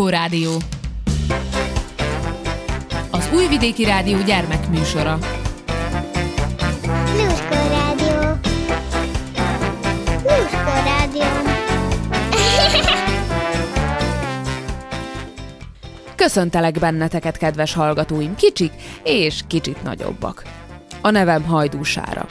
Lluskó Rádió. Az Újvidéki Rádió gyermekműsora. Lluskó Rádió. Lluskó Rádió. Köszöntelek benneteket, kedves hallgatóim, kicsik és kicsit nagyobbak. A nevem Hajdúsára.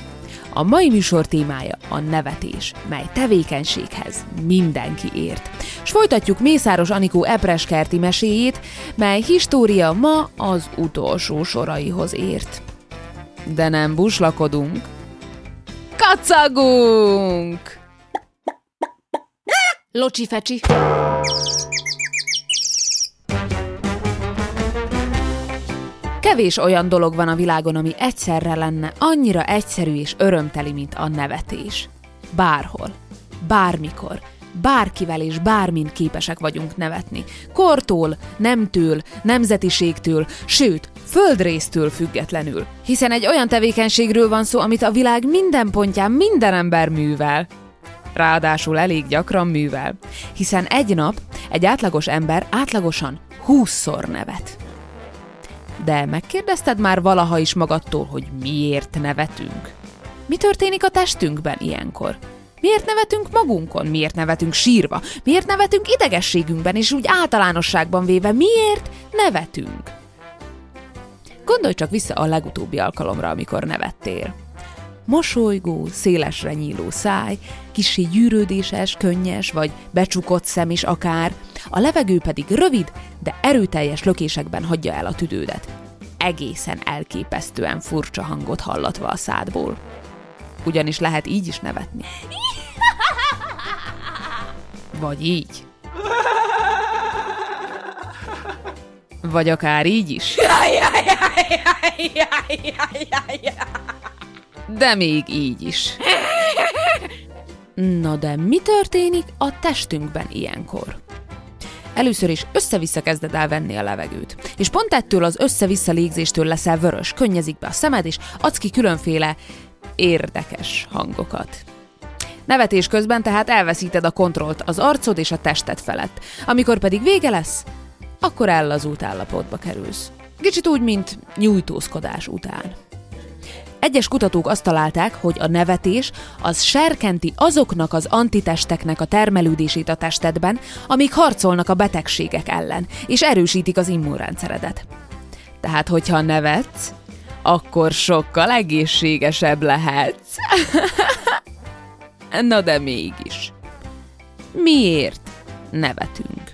A mai műsor témája a nevetés, mely tevékenységhez mindenki ért. S folytatjuk Mészáros Anikó Epreskerti meséjét, mely história ma az utolsó soraihoz ért. De nem buslakodunk, kacagunk! Locsi fecsi! Kevés olyan dolog van a világon, ami egyszerre lenne annyira egyszerű és örömteli, mint a nevetés. Bárhol, bármikor, bárkivel és bármint képesek vagyunk nevetni. Kortól, nemtől, nemzetiségtől, sőt, földrésztől függetlenül. Hiszen egy olyan tevékenységről van szó, amit a világ minden pontján minden ember művel. Ráadásul elég gyakran művel. Hiszen egy nap egy átlagos ember átlagosan 20-szor nevet. De megkérdezted már valaha is magadtól, hogy miért nevetünk? Mi történik a testünkben ilyenkor? Miért nevetünk magunkon? Miért nevetünk sírva? Miért nevetünk idegességünkben, és úgy általánosságban véve miért nevetünk? Gondolj csak vissza a legutóbbi alkalomra, amikor nevettél. Mosolygó, szélesre nyíló száj, kissé gyűrődéses, könnyes vagy becsukott szem is akár, a levegő pedig rövid, de erőteljes lökésekben hagyja el a tüdődet. Egészen elképesztően furcsa hangot hallatva a szádból. Ugyanis lehet így is nevetni. Vagy így. Vagy akár így is. De még így is. Na de mi történik a testünkben ilyenkor? Először is össze-vissza kezded el venni a levegőt. És pont ettől az össze-vissza légzéstől leszel vörös, könnyezik be a szemed, és adsz ki különféle érdekes hangokat. Nevetés közben tehát elveszíted a kontrollt az arcod és a tested felett. Amikor pedig vége lesz, akkor ellazult állapotba kerülsz. Kicsit úgy, mint nyújtózkodás után. Egyes kutatók azt találták, hogy a nevetés az serkenti azoknak az antitesteknek a termelődését a testedben, amik harcolnak a betegségek ellen, és erősítik az immunrendszeredet. Tehát, hogyha nevetsz, akkor sokkal egészségesebb lehetsz. Na de mégis. Miért nevetünk?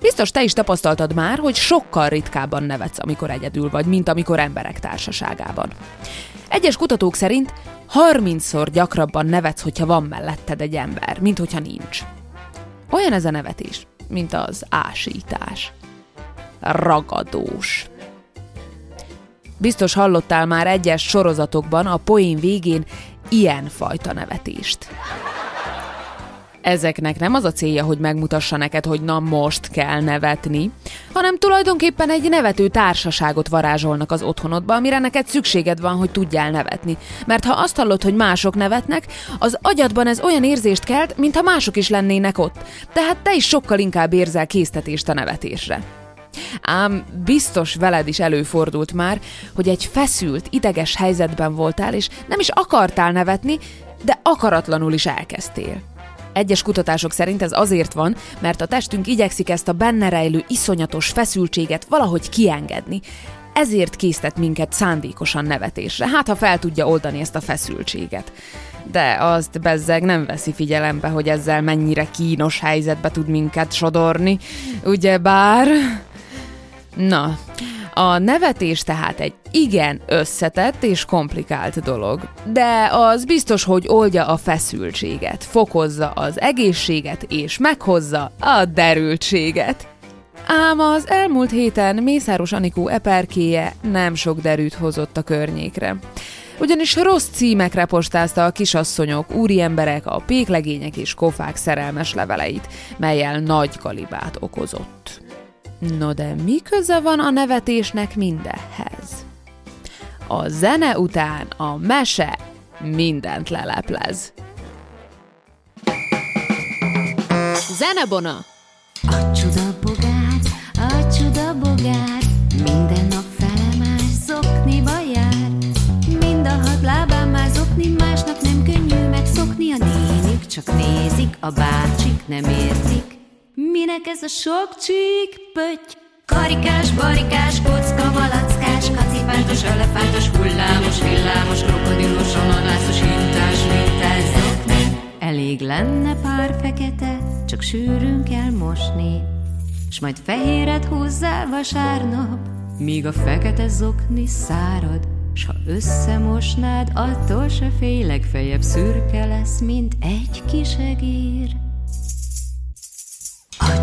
Biztos te is tapasztaltad már, hogy sokkal ritkábban nevetsz, amikor egyedül vagy, mint amikor emberek társaságában. Egyes kutatók szerint 30-szor gyakrabban nevetsz, hogyha van melletted egy ember, mint hogyha nincs. Olyan ez a nevetés, mint az ásítás. Ragadós. Biztos hallottál már egyes sorozatokban a poén végén ilyen fajta nevetést. Ezeknek nem az a célja, hogy megmutassa neked, hogy na most kell nevetni, hanem tulajdonképpen egy nevető társaságot varázsolnak az otthonodba, amire neked szükséged van, hogy tudjál nevetni. Mert ha azt hallod, hogy mások nevetnek, az agyadban ez olyan érzést kelt, mintha mások is lennének ott. Tehát te is sokkal inkább érzel késztetést a nevetésre. Ám biztos veled is előfordult már, hogy egy feszült, ideges helyzetben voltál, és nem is akartál nevetni, de akaratlanul is elkezdtél. Egyes kutatások szerint ez azért van, mert a testünk igyekszik ezt a benne rejlő iszonyatos feszültséget valahogy kiengedni. Ezért késztet minket szándékosan nevetésre, hát ha fel tudja oldani ezt a feszültséget. De azt bezzeg nem veszi figyelembe, hogy ezzel mennyire kínos helyzetbe tud minket sodorni, ugye bár... Na, a nevetés tehát egy igen összetett és komplikált dolog, de az biztos, hogy oldja a feszültséget, fokozza az egészséget és meghozza a derültséget. Ám az elmúlt héten Mészáros Anikó eperkéje nem sok derűt hozott a környékre. Ugyanis rossz címekre postázta a kisasszonyok, úriemberek, a péklegények és kofák szerelmes leveleit, melyel nagy kalibát okozott. No de mi köze van a nevetésnek mindenhez? A zene után a mese mindent leleplez. Zenebona! A csuda bogár, a csuda bogár, minden nap felemás zokniba jár. Mind a hat lábán már zokni, másnak nem könnyű megszokni, a nénik csak nézik, a bácsik nem értik. Minek ez a sok csík pötty? Karikás, barikás, kocka, malackás, kacipántos, elefántos, hullámos, villámos, krokodilos, ananászos, hintás, mintás, zokni. Elég lenne pár fekete, csak sűrűn kell mosni, s majd fehéret húzzál vasárnap, míg a fekete zokni szárad, s ha összemosnád, attól se félj, legfeljebb szürke lesz, mint egy kis egér.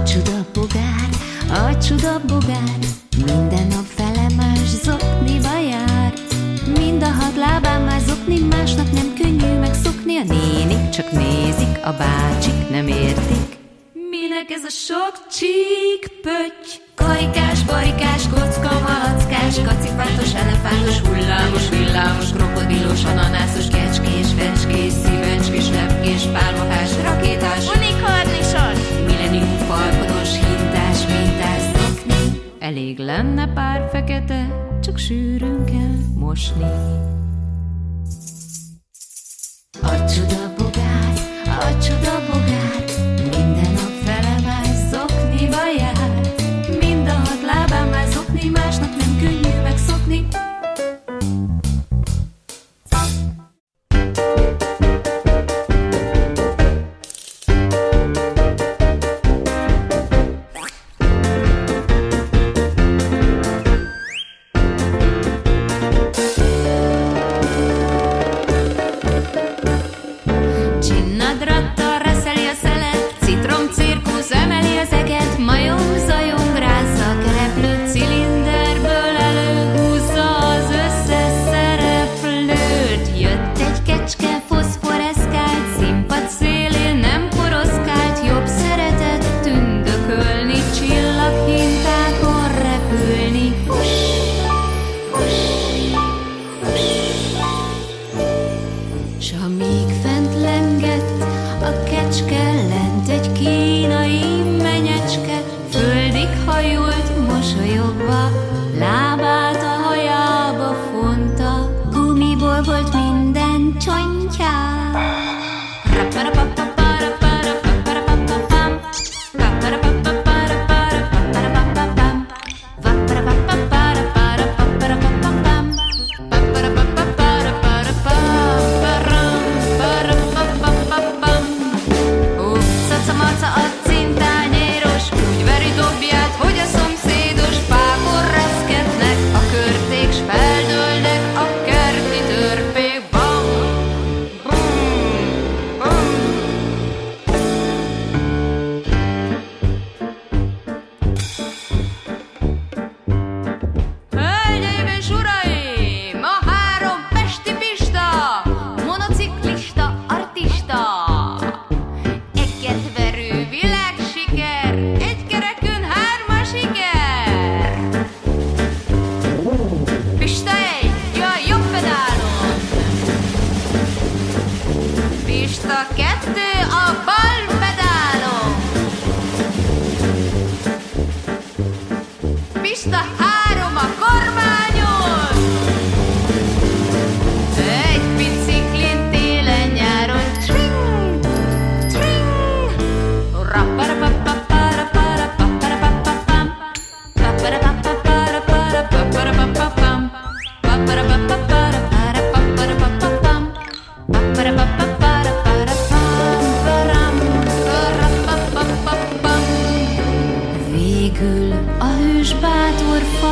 Csuda bogár, a csuda bogár, minden nap felemás zokniba jár. Mind a hat lábán már zokni, másnak nem könnyű megszokni, a nénik csak nézik, a bácsik nem értik. Minek ez a sok csík pötty? Karikás, barikás, kocka, malackás, kacipántos, elefántos, hullámos, villámos, krokodilos, ananászos, kecskés, fecskés, szívecskés, lepkés, pálmafás, rakétás, unikornisos, falkodos, hintás, mintás, szokni. Elég lenne pár fekete, csak sűrűn kell mosni. A csuda bogár, a csuda bogár,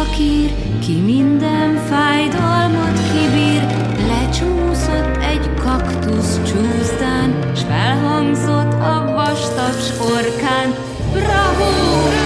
fakír, ki minden fájdalmat kibír, lecsúszott egy kaktusz csúsztán, s felhangzott a vastaps orkán. Bravo!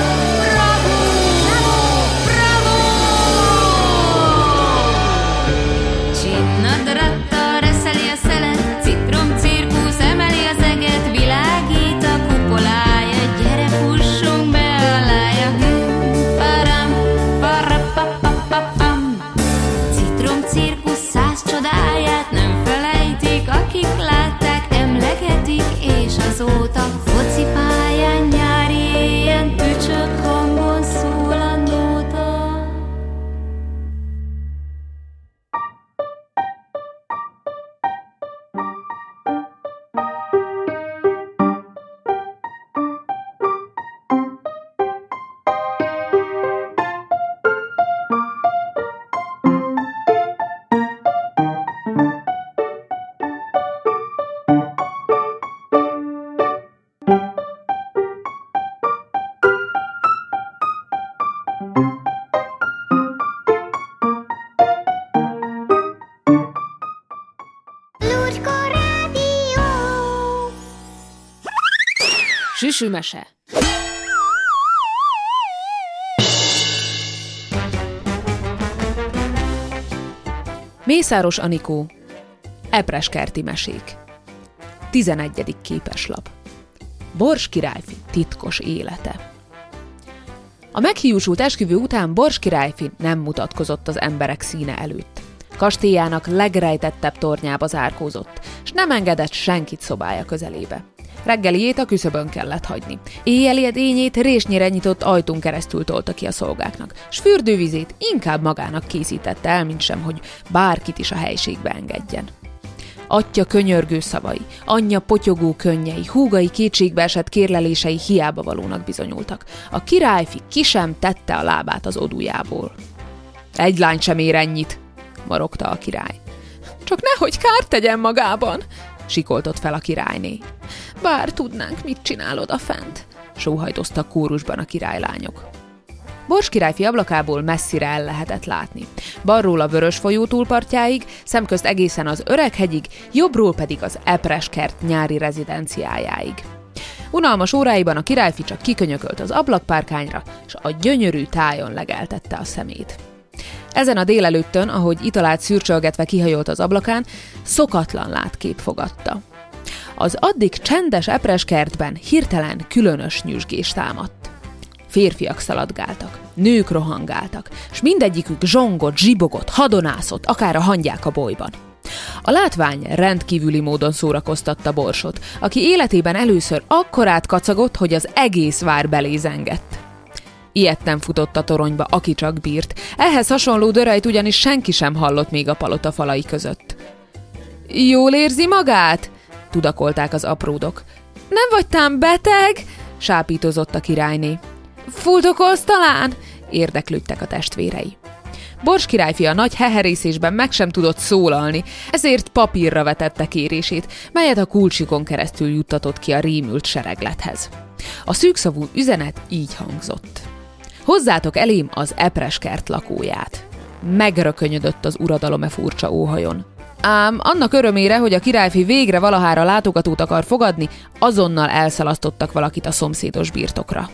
Süsümese. Mészáros Anikó, Epreskerti mesék. 11. képeslap. Bors királyfi titkos élete. A meghiúsult esküvő után Bors királyfi nem mutatkozott az emberek színe előtt. Kastélyának legrejtettebb tornyába zárkózott, és nem engedett senkit szobája közelébe. Reggeliét a küszöbön kellett hagyni. Éjjeli edényét résnyire nyitott ajtón keresztül tolta ki a szolgáknak, s fürdővizét inkább magának készítette el, mint sem, hogy bárkit is a helységbe engedjen. Atya könyörgő szavai, anyja potyogó könnyei, húgai kétségbe esett kérlelései hiába valónak bizonyultak. A királyfi ki sem tette a lábát az odujából. Egy lány sem ér ennyit, morogta a király. Csak nehogy kárt tegyen magában, sikoltott fel a királyné. Bár tudnánk, mit csinálod a fent, sóhajtoztak kórusban a királylányok. Bors királyfi ablakából messzire el lehetett látni. Balról a vörös folyó túlpartjáig, szemközt egészen az Öreghegyig, jobbról pedig az Epreskert nyári rezidenciájáig. Unalmas óráiban a királyfi csak kikönyökölt az ablakpárkányra, és a gyönyörű tájon legeltette a szemét. Ezen a délelőttön, ahogy italát szürcsölgetve kihajolt az ablakán, szokatlan látkép fogadta. Az addig csendes epreskertben hirtelen különös nyüzsgés támadt. Férfiak szaladgáltak, nők rohangáltak, és mindegyikük zsongott, zsibogott, hadonászott, akár a hangyák a bolyban. A látvány rendkívüli módon szórakoztatta Borsot, aki életében először akkorát kacagott, hogy az egész vár belézengett. Ilyet nem futott a toronyba, aki csak bírt. Ehhez hasonló dörejt ugyanis senki sem hallott még a palota falai között. Jól érzi magát? tudakolták az apródok. Nem vagy tám beteg? sápítozott a királyné. Fuldokolsz talán? érdeklődtek a testvérei. Bors a nagy heherészésben meg sem tudott szólalni, ezért papírra vetette kérését, melyet a kulcsikon keresztül juttatott ki a rémült sereglethez. A szűkszavú üzenet így hangzott. Hozzátok elém az epreskert lakóját. Megrökönyödött az uradalom e furcsa óhajon. Ám annak örömére, hogy a királyfi végre valahára látogatót akar fogadni, azonnal elszalasztottak valakit a szomszédos birtokra.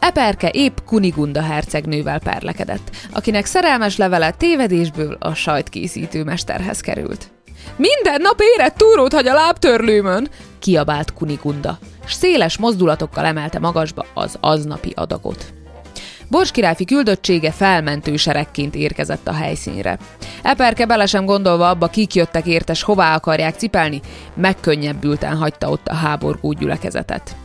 Eperke épp Kunigunda hercegnővel perlekedett, akinek szerelmes levele tévedésből a sajtkészítő mesterhez került. Minden nap érett túrót hagy a lábtörlőmön, kiabált Kunigunda, s széles mozdulatokkal emelte magasba az aznapi adagot. Bors királyfi küldöttsége felmentő seregként érkezett a helyszínre. Eperke bele sem gondolva abba, kik jöttek értes, hová akarják cipelni, megkönnyebbülten hagyta ott a háborgó gyülekezetet.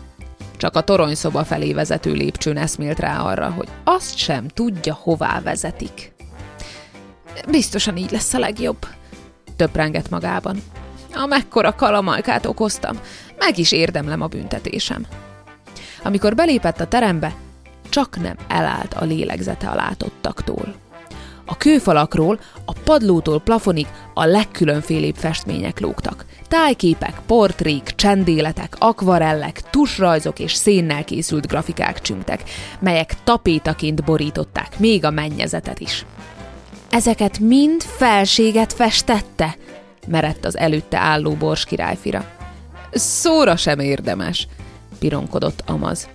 Csak a toronyszoba felé vezető lépcsőn eszmélt rá arra, hogy azt sem tudja, hová vezetik. Biztosan így lesz a legjobb, töprengett magában. Amekkora kalamajkát okoztam, meg is érdemlem a büntetésem. Amikor belépett a terembe, csak nem elállt a lélegzete a látottaktól. A kőfalakról, a padlótól plafonig a legkülönfélébb festmények lógtak. Tájképek, portrék, csendéletek, akvarellek, tusrajzok és szénnel készült grafikák csüngtek, melyek tapétaként borították még a mennyezetet is. Ezeket mind felséget festette? merett az előtte álló bors királyfira. Szóra sem érdemes, pironkodott Amaz.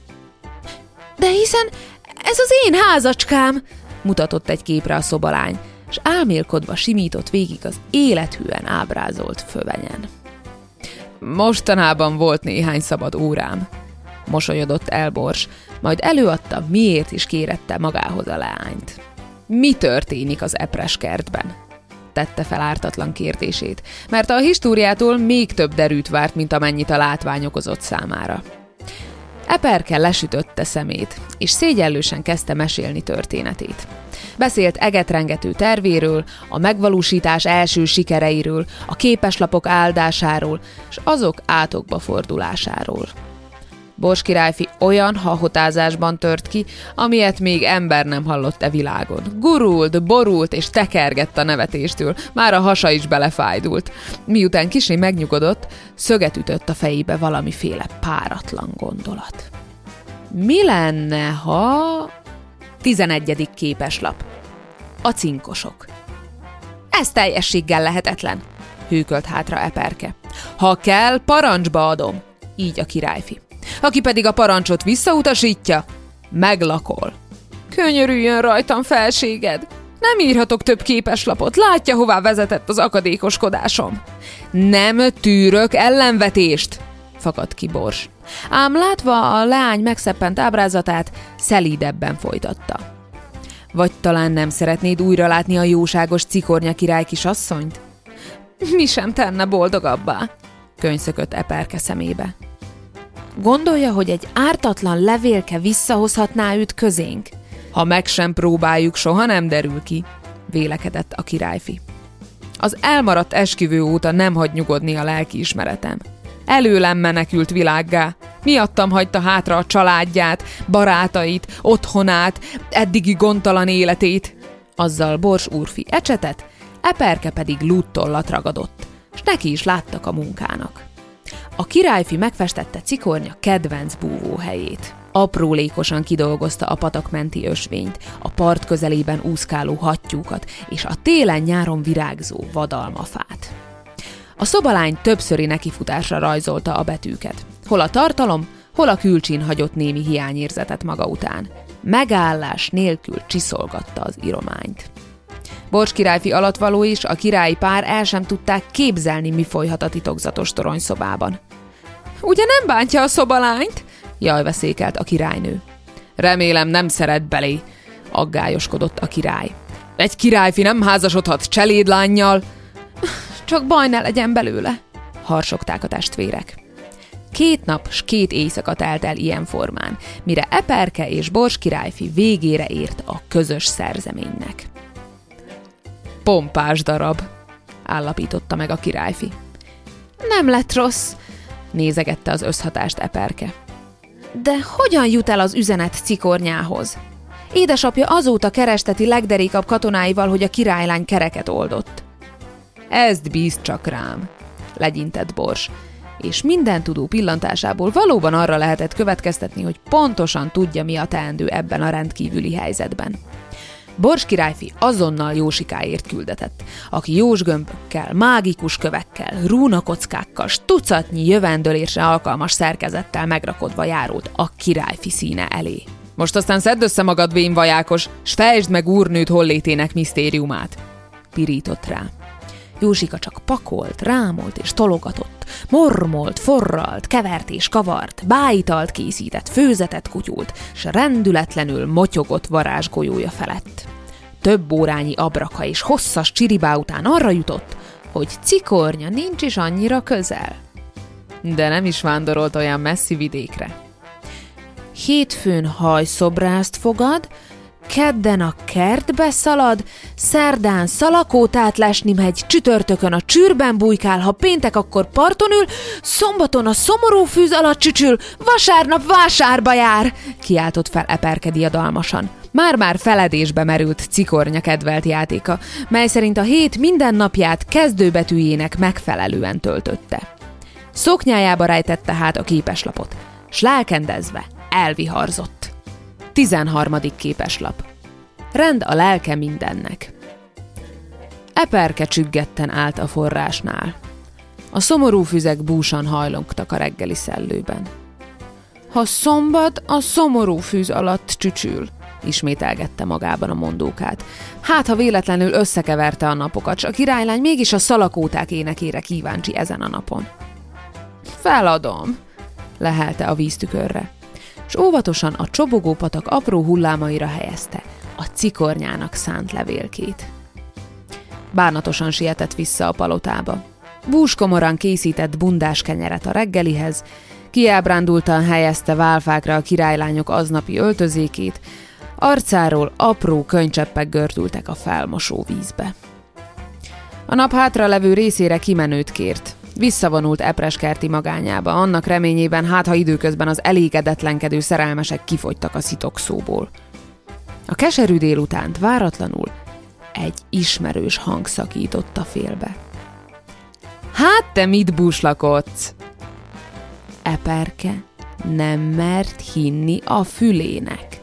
De hiszen ez az én házacskám, mutatott egy képre a szobalány, és álmélkodva simított végig az élethűen ábrázolt fövenyen. Mostanában volt néhány szabad órám, mosolyodott elbors, majd előadta, miért is kérette magához a leányt. Mi történik az epres kertben? tette fel ártatlan kérdését, mert a históriától még több derűt várt, mint amennyit a látvány okozott számára. Eperke lesütötte szemét, és szégyellősen kezdte mesélni történetét. Beszélt egetrengető tervéről, a megvalósítás első sikereiről, a képeslapok áldásáról, és azok átokba fordulásáról. Bors királyfi olyan hahotázásban tört ki, amilyet még ember nem hallott e világon. Gurult, borult és tekergett a nevetéstől, már a hasa is belefájdult. Miután kisé megnyugodott, szöget ütött a fejébe valamiféle páratlan gondolat. Mi lenne, ha... 11. képeslap. A cinkosok. Ez teljességgel lehetetlen, hűkölt hátra Eperke. Ha kell, parancsba adom, így a királyfi. Aki pedig a parancsot visszautasítja, meglakol. Könyörüljön rajtam felséged! Nem írhatok több képeslapot, látja, hová vezetett az akadékoskodásom. Nem tűrök ellenvetést, fakad ki Bors. Ám látva a leány megszeppent ábrázatát, szelídebben folytatta. Vagy talán nem szeretnéd újra látni a jóságos cikornya király kisasszonyt? Mi sem tenne boldogabbá, könyszökött Eperke szemébe. Gondolja, hogy egy ártatlan levélke visszahozhatná őt közénk? Ha meg sem próbáljuk, soha nem derül ki, vélekedett a királyfi. Az elmaradt esküvő óta nem hagy nyugodni a lelkiismeretem. Előlem menekült világgá. Miattam hagyta hátra a családját, barátait, otthonát, eddigi gondtalan életét. Azzal Bors úrfi ecsetet, Eperke pedig lúttollat ragadott, s neki is láttak a munkának. A királyfi megfestette cikornya kedvenc búvóhelyét. Aprólékosan kidolgozta a patakmenti ösvényt, a part közelében úszkáló hattyúkat és a télen-nyáron virágzó vadalmafát. A szobalány többszöri nekifutásra rajzolta a betűket. Hol a tartalom, hol a külcsin hagyott némi hiányérzetet maga után. Megállás nélkül csiszolgatta az irományt. Bors királyfi alattvaló is, a királyi pár el sem tudták képzelni, mi folyhat a titokzatos toronyszobában. Ugye nem bántja a szobalányt? Jaj, veszékelt a királynő. Remélem nem szeret belé, aggályoskodott a király. Egy királyfi nem házasodhat cselédlányjal. Csak baj ne legyen belőle, harsogták a testvérek. Két nap s két éjszaka telt el ilyen formán, mire Eperke és Bors királyfi végére ért a közös szerzeménynek. Pompás darab, állapította meg a királyfi. Nem lett rossz, nézegette az összhatást Eperke. De hogyan jut el az üzenet cikornyához? Édesapja azóta keresteti legderékabb katonáival, hogy a királylány kereket oldott. Ezt bíz csak rám, legyintett Bors, és minden tudó pillantásából valóban arra lehetett következtetni, hogy pontosan tudja, mi a teendő ebben a rendkívüli helyzetben. Bors királyfi azonnal Jósikáért küldetett, aki jósgömbökkel, mágikus kövekkel, rúnakockákkal, tucatnyi jövendőlésre alkalmas szerkezettel megrakodva járót a királyfi színe elé. Most aztán szedd össze magad, vén vajákos, s fejtsd meg úrnőd hollétének misztériumát, pirított rá. Józsika csak pakolt, rámolt és tologatott, mormolt, forralt, kevert és kavart, bájitalt készített, főzetet kutyult, s rendületlenül motyogott varázsgolyója felett. Több órányi abraka és hosszas csiribá után arra jutott, hogy cikornya nincs is annyira közel. De nem is vándorolt olyan messzi vidékre. Hétfőn hajszobrást fogad, kedden a kertbe szalad, szerdán szalakótát lesni megy, csütörtökön a csűrben bujkál, ha péntek akkor parton ül, szombaton a szomorú fűz alatt csücsül, vasárnap vásárba jár, kiáltott fel Eperke diadalmasan. Már-már feledésbe merült cikornya kedvelt játéka, mely szerint a hét minden napját kezdőbetűjének megfelelően töltötte. Szoknyájába rejtette hát a képeslapot, s elviharzott. 13. képeslap. Rend a lelke mindennek. Eperke csüggetten állt a forrásnál. A szomorú füzek búsan hajlongtak a reggeli szellőben. Ha szombat, a szomorú fűz alatt csücsül, ismételgette magában a mondókát. Hát, ha véletlenül összekeverte a napokat, s a királylány mégis a szalakóták énekére kíváncsi ezen a napon. Feladom, lehelte a víztükörre s óvatosan a csobogópatak apró hullámaira helyezte a cikornyának szánt levélkét. Bánatosan sietett vissza a palotába. Búskomoran készített bundás kenyeret a reggelihez, kiábrándultan helyezte válfákra a királylányok aznapi öltözékét, arcáról apró könycseppek gördültek a felmosó vízbe. A nap hátra levő részére kimenőt kért, Visszavonult epreskerti magányába, annak reményében, hát ha időközben az elégedetlenkedő szerelmesek kifogytak a szitokszóból. A keserű délutánt váratlanul egy ismerős hang szakította félbe. Hát te mit búslakodsz? Eperke nem mert hinni a fülének.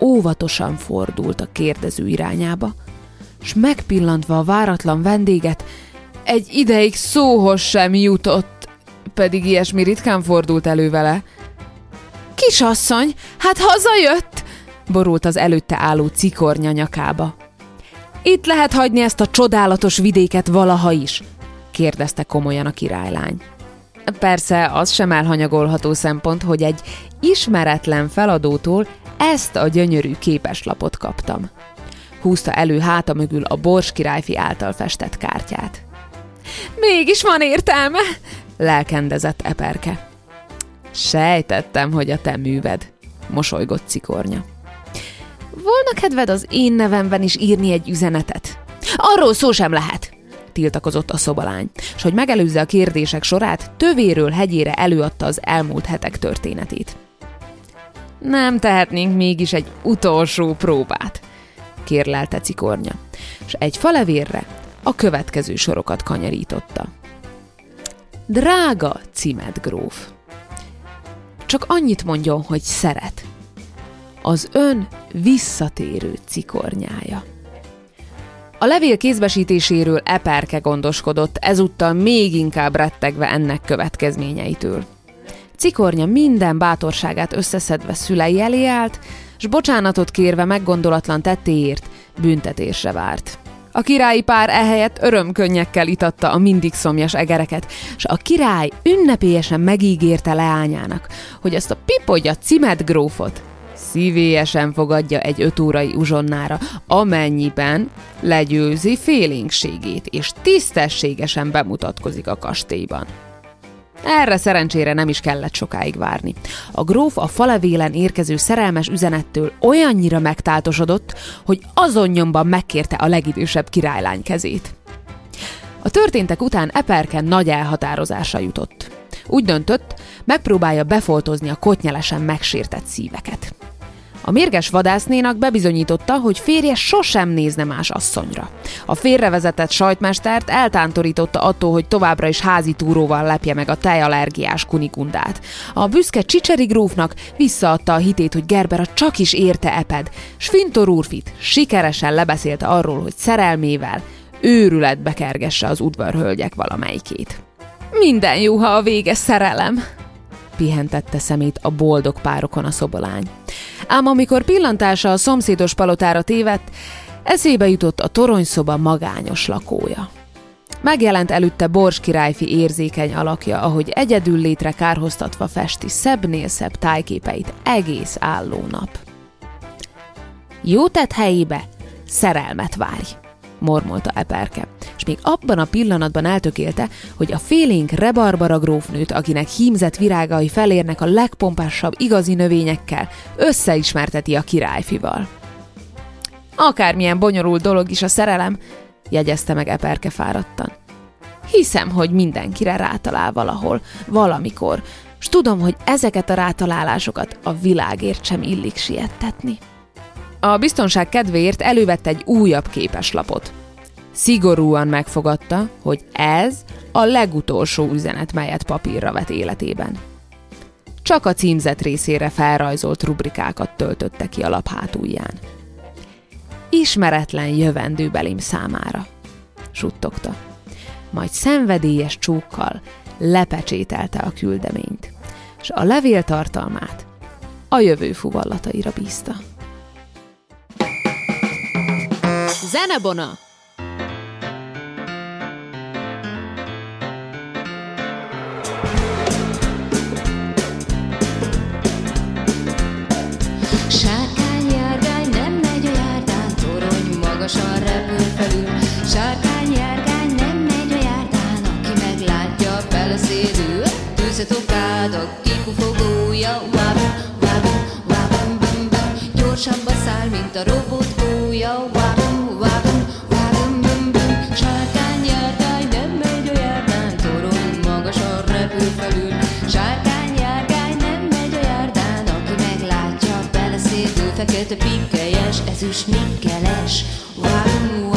Óvatosan fordult a kérdező irányába, s megpillantva a váratlan vendéget, egy ideig szóhoz sem jutott, pedig ilyesmi ritkán fordult elő vele. Kisasszony, hát hazajött! borult az előtte álló cikornya nyakába. Itt lehet hagyni ezt a csodálatos vidéket valaha is, kérdezte komolyan a királylány. Persze az sem elhanyagolható szempont, hogy egy ismeretlen feladótól ezt a gyönyörű képeslapot kaptam. Húzta elő háta mögül a Bors királyfi által festett kártyát. Mégis van értelme, lelkendezett Eperke. Sejtettem, hogy a te műved, mosolygott cikornya. Volna kedved az én nevemben is írni egy üzenetet? Arról szó sem lehet, tiltakozott a szobalány, és hogy megelőzze a kérdések sorát, tövéről hegyére előadta az elmúlt hetek történetét. Nem tehetnénk mégis egy utolsó próbát, kérlelte cikornya, és egy falevérre a következő sorokat kanyarította. Drága cimet gróf! Csak annyit mondjon, hogy szeret. Az ön visszatérő cikornyája. A levél kézbesítéséről Eperke gondoskodott, ezúttal még inkább rettegve ennek következményeitől. Cikornya minden bátorságát összeszedve szülei elé állt, s bocsánatot kérve meggondolatlan tettéért büntetésre várt. A királyi pár ehelyett örömkönnyekkel itatta a mindig szomjas egereket, és a király ünnepélyesen megígérte leányának, hogy azt a pipogya cimet grófot szívélyesen fogadja egy öt órai uzsonnára, amennyiben legyőzi félénkségét, és tisztességesen bemutatkozik a kastélyban. Erre szerencsére nem is kellett sokáig várni. A gróf a falevélen érkező szerelmes üzenettől olyannyira megtáltosodott, hogy azon nyomban megkérte a legidősebb királylány kezét. A történtek után Eperken nagy elhatározásra jutott. Úgy döntött, megpróbálja befoltozni a kotnyelesen megsértett szíveket. A mérges vadásznénak bebizonyította, hogy férje sosem nézne más asszonyra. A félrevezetett sajtmestert eltántorította attól, hogy továbbra is házi túróval lepje meg a tejallergiás kunikundát. A büszke Csicseri grófnak visszaadta a hitét, hogy Gerbera csak is érte Eped, s úrfit sikeresen lebeszélte arról, hogy szerelmével őrületbe kergesse az udvarhölgyek valamelyikét. Minden jó, ha a vége szerelem, pihentette szemét a boldog párokon a szobalány. Ám amikor pillantása a szomszédos palotára tévedt, eszébe jutott a toronyszoba magányos lakója. Megjelent előtte Bors királyfi érzékeny alakja, ahogy egyedül létre kárhoztatva festi szebbnél szebb tájképeit egész álló nap. Jó tett helyébe, szerelmet várj, mormolta Eperke és még abban a pillanatban eltökélte, hogy a félénk rebarbara grófnőt, akinek hímzett virágai felérnek a legpompásabb igazi növényekkel, összeismerteti a királyfival. Akármilyen bonyolult dolog is a szerelem, jegyezte meg Eperke fáradtan. Hiszem, hogy mindenkire rátalál valahol, valamikor, s tudom, hogy ezeket a rátalálásokat a világért sem illik siettetni. A biztonság kedvéért elővette egy újabb képeslapot. Szigorúan megfogadta, hogy ez a legutolsó üzenet, melyet papírra vet életében. Csak a címzet részére felrajzolt rubrikákat töltötte ki a lap hátulján. Ismeretlen jövendőbelim számára, suttogta. Majd szenvedélyes csókkal lepecsételte a küldeményt, és a levél tartalmát a jövő fuvallataira bízta. Zenebona! magasan repül felül. Sárkány, nem megy a járdán, aki meglátja beleszédül. Tűzet okád a kipufogója, wabum, wabum, wabum, bum, bum. Gyorsabban mint a robot beleszédül. Fekete pikkelyes, ezüst mikkeles, Tűzet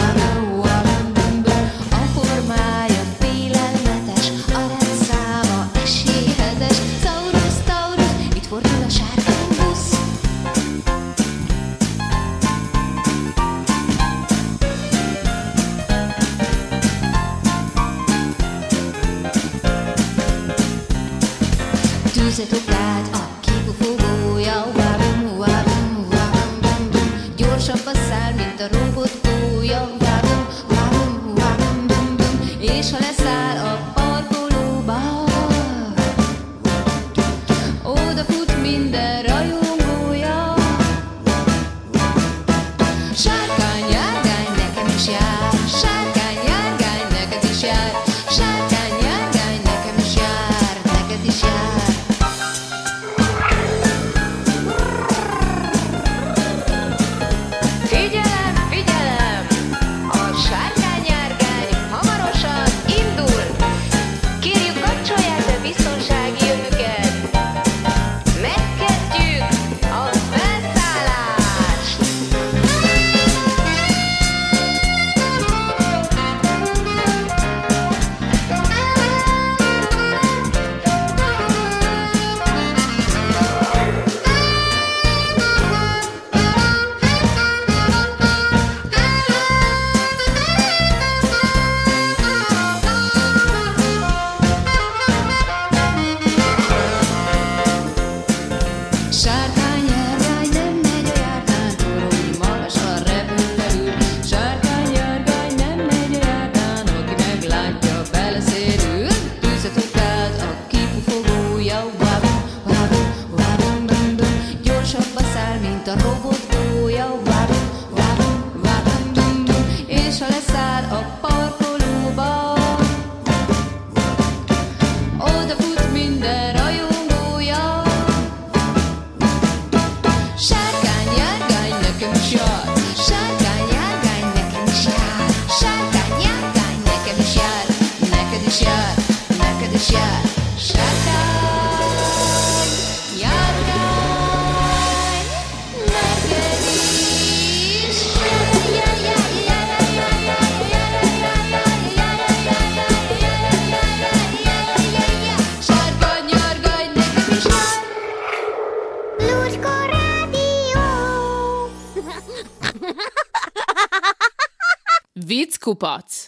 Vicckupac.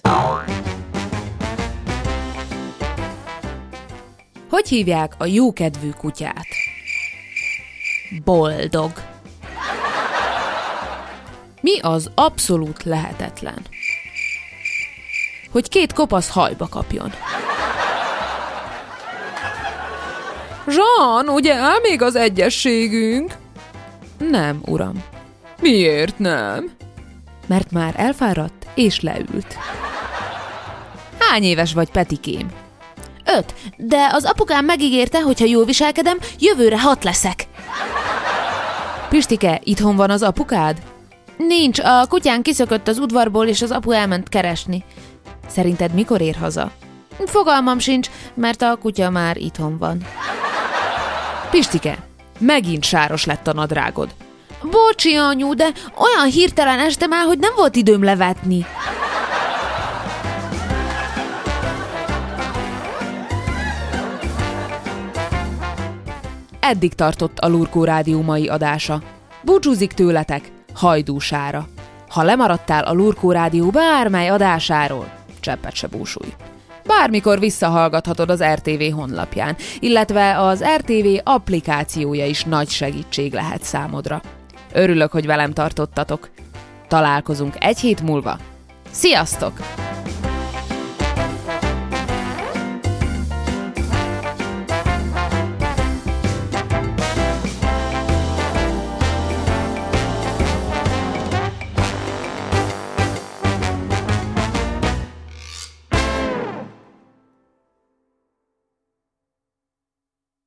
Hogy hívják a jókedvű kutyát? Boldog. Mi az abszolút lehetetlen? Hogy két kopasz hajba kapjon. Jean, ugye áll még az egyességünk? Nem, uram. Miért nem? Mert már elfáradt és leült. Hány éves vagy, Petikém? Öt, de az apukám megígérte, hogy ha jól viselkedem, jövőre hat leszek. Pistike, itthon van az apukád? Nincs, a kutyán kiszökött az udvarból, és az apu elment keresni. Szerinted mikor ér haza? Fogalmam sincs, mert a kutya már itthon van. Pistike, megint sáros lett a nadrágod. Bocsi, anyu, de olyan hirtelen estem el, hogy nem volt időm levetni. Eddig tartott a Lurkó Rádió mai adása. Búcsúzik tőletek hajdúsára. Ha lemaradtál a Lurkó Rádió bármely adásáról, cseppet se búsulj. Bármikor visszahallgathatod az RTV honlapján, illetve az RTV applikációja is nagy segítség lehet számodra. Örülök, hogy velem tartottatok. Találkozunk egy hét múlva. Sziasztok!